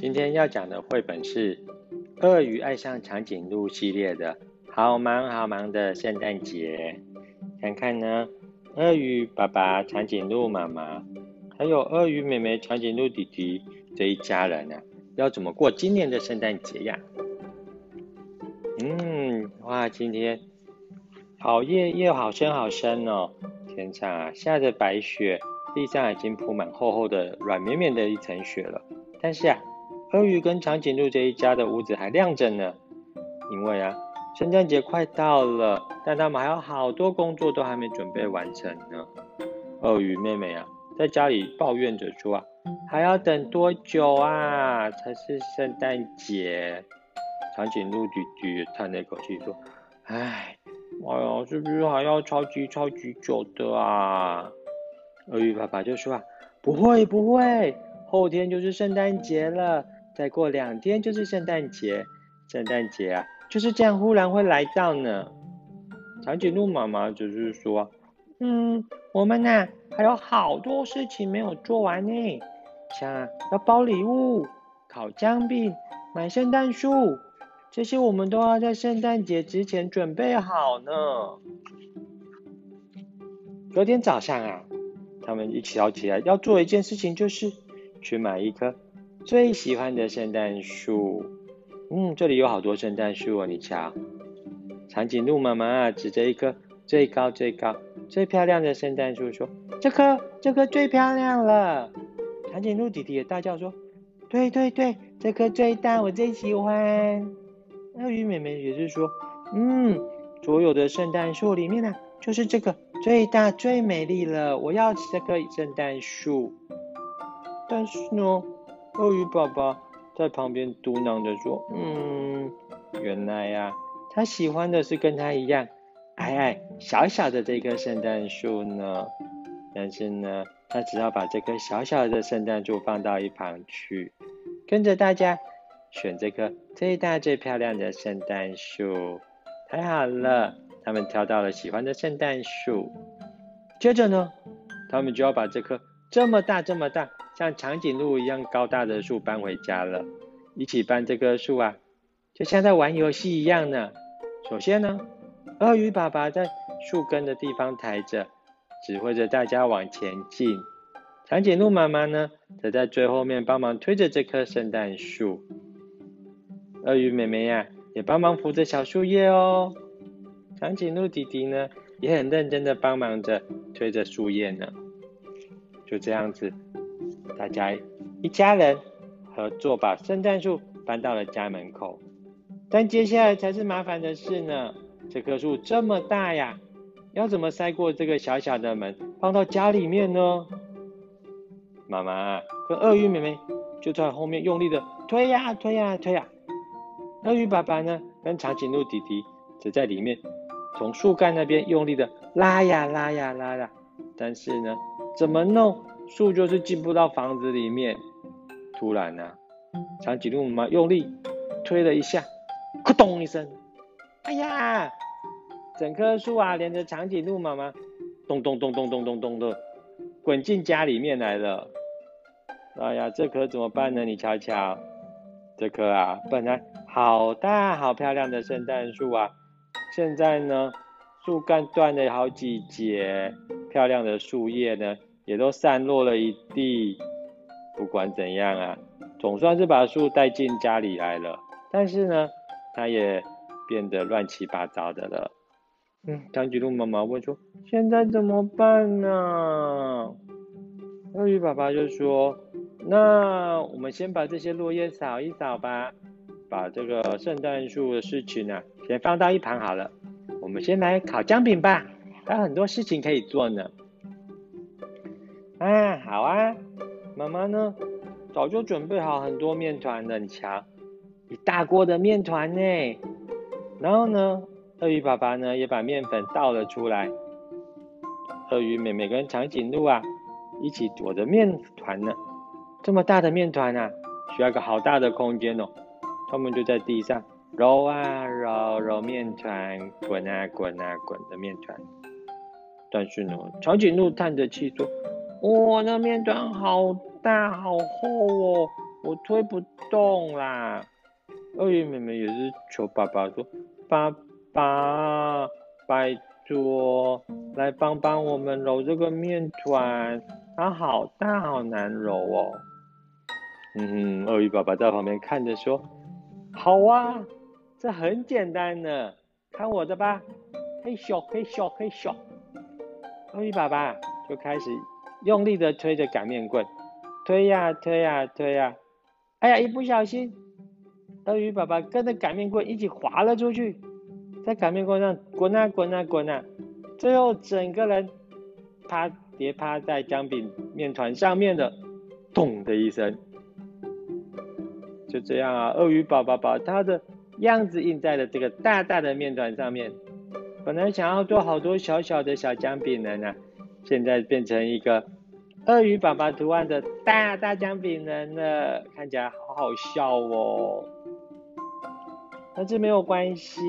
今天要讲的绘本是《鳄鱼爱上长颈鹿》系列的《好忙好忙的圣诞节》。看看呢，鳄鱼爸爸、长颈鹿妈妈，还有鳄鱼妹妹、长颈鹿弟弟这一家人呢、啊，要怎么过今年的圣诞节呀？嗯，哇，今天好夜，夜好深好深哦，天上啊下着白雪。地上已经铺满厚厚的、软绵绵的一层雪了。但是啊，鳄鱼跟长颈鹿这一家的屋子还亮着呢。因为啊，圣诞节快到了，但他们还有好多工作都还没准备完成呢。鳄鱼妹妹啊，在家里抱怨着说啊，还要等多久啊，才是圣诞节？长颈鹿弟弟叹了一口气说：“唉，哎呀，是不是还要超级超级久的啊？”鳄鱼爸爸就说啊，不会不会，后天就是圣诞节了，再过两天就是圣诞节，圣诞节啊就是这样忽然会来到呢。长颈鹿妈妈就是说，嗯，我们呐、啊、还有好多事情没有做完呢，像要包礼物、烤姜饼、买圣诞树，这些我们都要在圣诞节之前准备好呢。昨天早上啊。他们一起要起来要做一件事情，就是去买一棵最喜欢的圣诞树。嗯，这里有好多圣诞树哦，你瞧。长颈鹿妈妈指着一棵最高、最高、最漂亮的圣诞树说：“这棵，这棵最漂亮了。”长颈鹿弟弟也大叫说：“对对对，这棵最大，我最喜欢。”鳄鱼妹妹也是说：“嗯，所有的圣诞树里面呢、就是这个。”最大最美丽了，我要这个圣诞树。但是呢，鳄鱼爸爸在旁边嘟囔着说：“嗯，原来呀、啊，他喜欢的是跟他一样矮矮小小的这棵圣诞树呢。但是呢，他只要把这棵小小的圣诞树放到一旁去，跟着大家选这棵最大最漂亮的圣诞树，太好了。”他们挑到了喜欢的圣诞树，接着呢，他们就要把这棵这么大、这么大，像长颈鹿一样高大的树搬回家了。一起搬这棵树啊，就像在玩游戏一样呢。首先呢，鳄鱼爸爸在树根的地方抬着，指挥着大家往前进。长颈鹿妈妈呢，则在最后面帮忙推着这棵圣诞树。鳄鱼妹妹呀、啊，也帮忙扶着小树叶哦。长颈鹿弟弟呢，也很认真的帮忙着推着树叶呢。就这样子，大家一家人合作把圣诞树搬到了家门口。但接下来才是麻烦的事呢。这棵树这么大呀，要怎么塞过这个小小的门，放到家里面呢？妈妈跟鳄鱼妹妹就在后面用力的推呀推呀推呀。鳄鱼爸爸呢，跟长颈鹿弟弟则在里面。从树干那边用力的拉呀拉呀拉呀，但是呢，怎么弄树就是进不到房子里面。突然呢、啊，长颈鹿妈妈用力推了一下，咕咚一声，哎呀，整棵树啊连着长颈鹿妈妈咚咚咚咚咚咚咚的滚进家里面来了。哎呀，这可怎么办呢？你瞧瞧，这棵啊本来好大好漂亮的圣诞树啊。现在呢，树干断了好几节，漂亮的树叶呢也都散落了一地。不管怎样啊，总算是把树带进家里来了。但是呢，它也变得乱七八糟的了。嗯，长颈鹿妈妈问说：“现在怎么办呢？”鳄鱼爸爸就说：“那我们先把这些落叶扫一扫吧。”把这个圣诞树的事情呢、啊，先放到一旁好了。我们先来烤姜饼吧，还有很多事情可以做呢。啊，好啊，妈妈呢，早就准备好很多面团了，你瞧，一大锅的面团呢。然后呢，鳄鱼爸爸呢也把面粉倒了出来。鳄鱼妹妹跟长颈鹿啊，一起躲着面团呢。这么大的面团啊，需要个好大的空间哦。他们就在地上揉啊揉，揉面团，滚啊滚啊滚的面团。但是呢，长颈鹿叹着气说：“哇，那面团好大好厚哦，我推不动啦。鳄鱼妹妹也是求爸爸说：“爸爸，拜托，来帮帮我们揉这个面团，它好大，好难揉哦。”嗯哼，鳄鱼爸爸在旁边看着说：“好啊，这很简单呢，看我的吧，嘿咻嘿咻嘿咻。”鳄鱼爸爸就开始用力的推着擀面棍，推呀推呀推呀，哎呀，一不小心。鳄鱼爸爸跟着擀面棍一起滑了出去，在擀面棍上滚啊滚啊滚啊，最后整个人趴跌趴在姜饼面团上面的，咚的一声，就这样啊，鳄鱼爸爸把他的样子印在了这个大大的面团上面。本来想要做好多小小的小姜饼人啊，现在变成一个鳄鱼爸爸图案的大大姜饼人了，看起来好好笑哦。但是没有关系，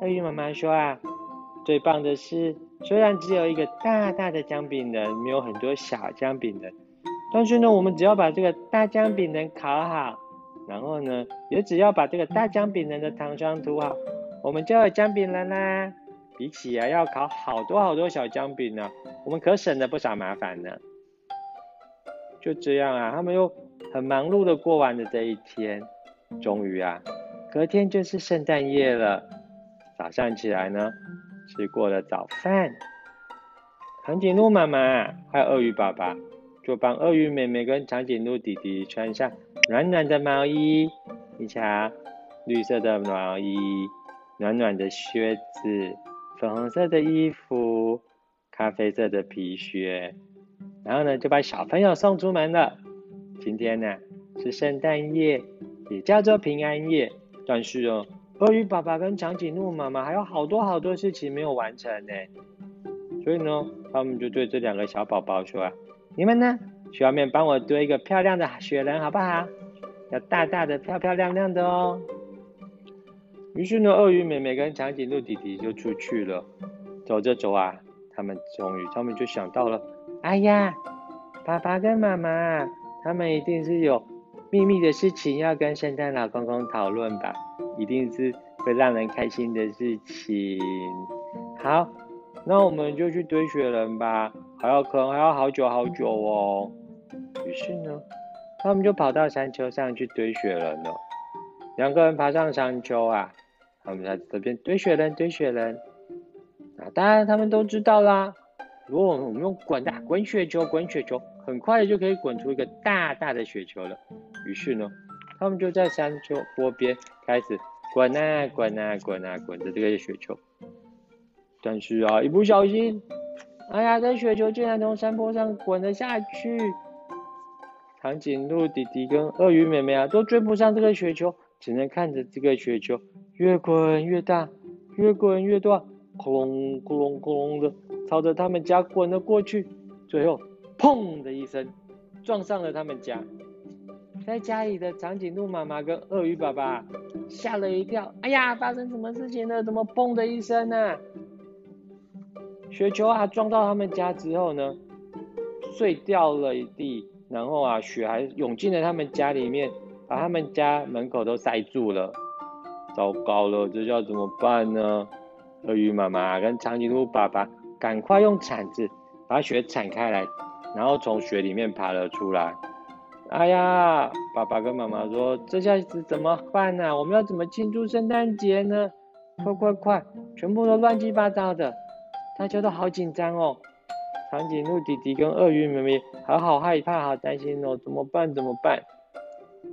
鳄鱼妈妈说啊，最棒的是，虽然只有一个大大的姜饼人，没有很多小姜饼人，但是呢，我们只要把这个大姜饼人烤好，然后呢，也只要把这个大姜饼人的糖霜涂好，我们就有姜饼人啦。比起啊要烤好多好多小姜饼呢，我们可省了不少麻烦呢。就这样啊，他们又很忙碌的过完了这一天，终于啊。隔天就是圣诞夜了，早上起来呢，吃过了早饭，长颈鹿妈妈还有鳄鱼爸爸就帮鳄鱼妹妹跟长颈鹿弟弟穿上暖暖的毛衣，你瞧，绿色的毛衣，暖暖的靴子，粉红色的衣服，咖啡色的皮靴，然后呢就把小朋友送出门了。今天呢是圣诞夜，也叫做平安夜。但是哦，鳄鱼爸爸跟长颈鹿妈妈还有好多好多事情没有完成呢，所以呢，他们就对这两个小宝宝说啊：“你们呢，去外面帮我堆一个漂亮的雪人，好不好？要大大的、漂漂亮亮的哦。”于是呢，鳄鱼妹妹跟长颈鹿弟弟就出去了。走着走啊，他们终于，他们就想到了：“哎呀，爸爸跟妈妈，他们一定是有。”秘密的事情要跟圣诞老公公讨论吧，一定是会让人开心的事情。好，那我们就去堆雪人吧，还要可能还要好久好久哦。于是呢，他们就跑到山丘上去堆雪人了。两个人爬上山丘啊，他们在这边堆雪人，堆雪人。那当然他们都知道啦，如果我们用滚的滚雪球，滚雪球。很快的就可以滚出一个大大的雪球了。于是呢，他们就在山丘坡边开始滚啊滚啊滚啊滚着这个雪球。但是啊，一不小心，哎呀，这雪球竟然从山坡上滚了下去。长颈鹿弟弟跟鳄鱼妹妹啊，都追不上这个雪球，只能看着这个雪球越滚越大，越滚越大，咕隆咕隆咕隆的朝着他们家滚了过去，最后。砰的一声，撞上了他们家。在家里的长颈鹿妈妈跟鳄鱼爸爸吓了一跳。哎呀，发生什么事情了？怎么砰的一声呢、雪球啊，撞到他们家之后呢，碎掉了一地，然后啊，雪还涌进了他们家里面，把他们家门口都塞住了。糟糕了，这叫怎么办呢？鳄鱼妈妈跟长颈鹿爸爸赶快用铲子把雪铲开来。然后从雪里面爬了出来。哎呀，爸爸跟妈妈说：“这下子怎么办呢？我们要怎么庆祝圣诞节呢？快快快，全部都乱七八糟的，大家都好紧张哦。长颈鹿弟弟跟鳄鱼妹妹还好害怕，好担心哦，怎么办？怎么办？”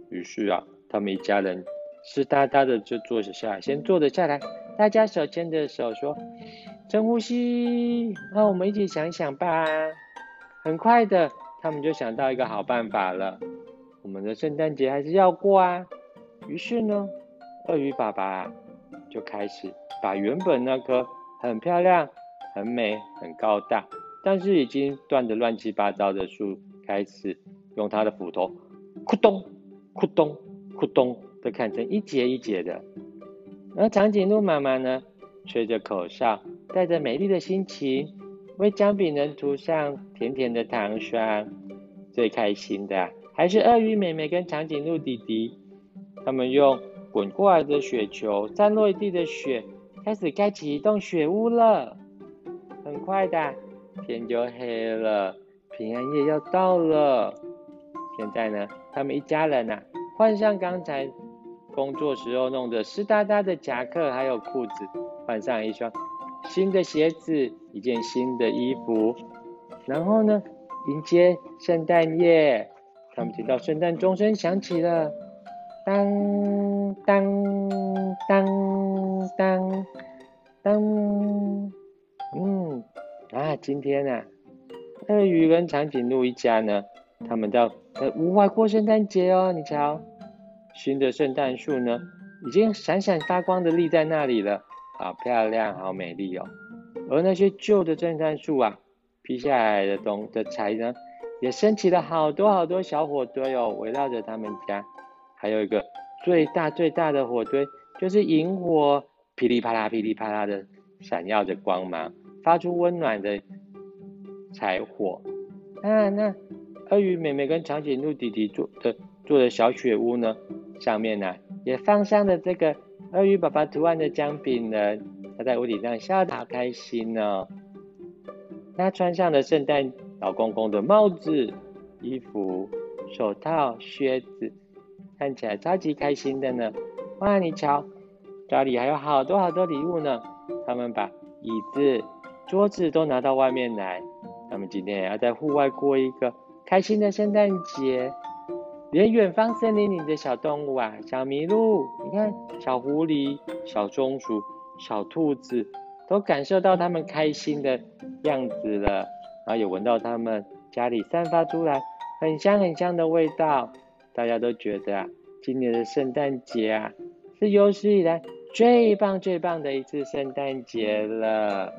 于是啊，他们一家人湿哒哒的就坐着下来，先坐着下来，大家手牵着手说：“深呼吸，那我们一起想想吧。”很快的，他们就想到一个好办法了。我们的圣诞节还是要过啊。于是呢，鳄鱼爸爸就开始把原本那棵很漂亮、很美、很高大，但是已经断得乱七八糟的树，开始用他的斧头，咕咚、咕咚、咕咚都砍成一节一节的。而长颈鹿妈妈呢，吹着口哨，带着美丽的心情。为姜饼人涂上甜甜的糖霜，最开心的还是鳄鱼妹妹跟长颈鹿弟弟，他们用滚过来的雪球、散落一地的雪，开始盖起一栋雪屋了。很快的，天就黑了，平安夜要到了。现在呢，他们一家人呐、啊，换上刚才工作时候弄得湿哒哒的夹克还有裤子，换上一双新的鞋子，一件新的衣服，然后呢，迎接圣诞夜。他们听到圣诞钟声响起了，当当当当当，嗯啊，今天啊，鳄鱼跟长颈鹿一家呢，他们到在屋外过圣诞节哦。你瞧，新的圣诞树呢，已经闪闪发光的立在那里了，好漂亮，好美丽哦。而那些旧的圣诞树啊，劈下来的东的柴呢，也升起了好多好多小火堆哦，围绕着他们家，还有一个最大最大的火堆，就是萤火，噼里啪啦噼里啪啦的闪耀着光芒，发出温暖的柴火。啊，那鳄鱼妹妹跟长颈鹿弟弟做的做的小雪屋呢，上面呢、也放上了这个鳄鱼爸爸图案的姜饼呢，他在屋顶上笑得好开心哦。他穿上了圣诞老公公的帽子、衣服、手套、靴子，看起来超级开心的呢。哇，你瞧，家里还有好多好多礼物呢。他们把椅子、桌子都拿到外面来。他们今天也要在户外过一个开心的圣诞节。连远方森林里的小动物啊，小麋鹿，你看，小狐狸、小松鼠、小兔子，都感受到他们开心的样子了。然后也闻到他们家里散发出来很香很香的味道，大家都觉得啊，今年的圣诞节啊，是有史以来最棒最棒的一次圣诞节了。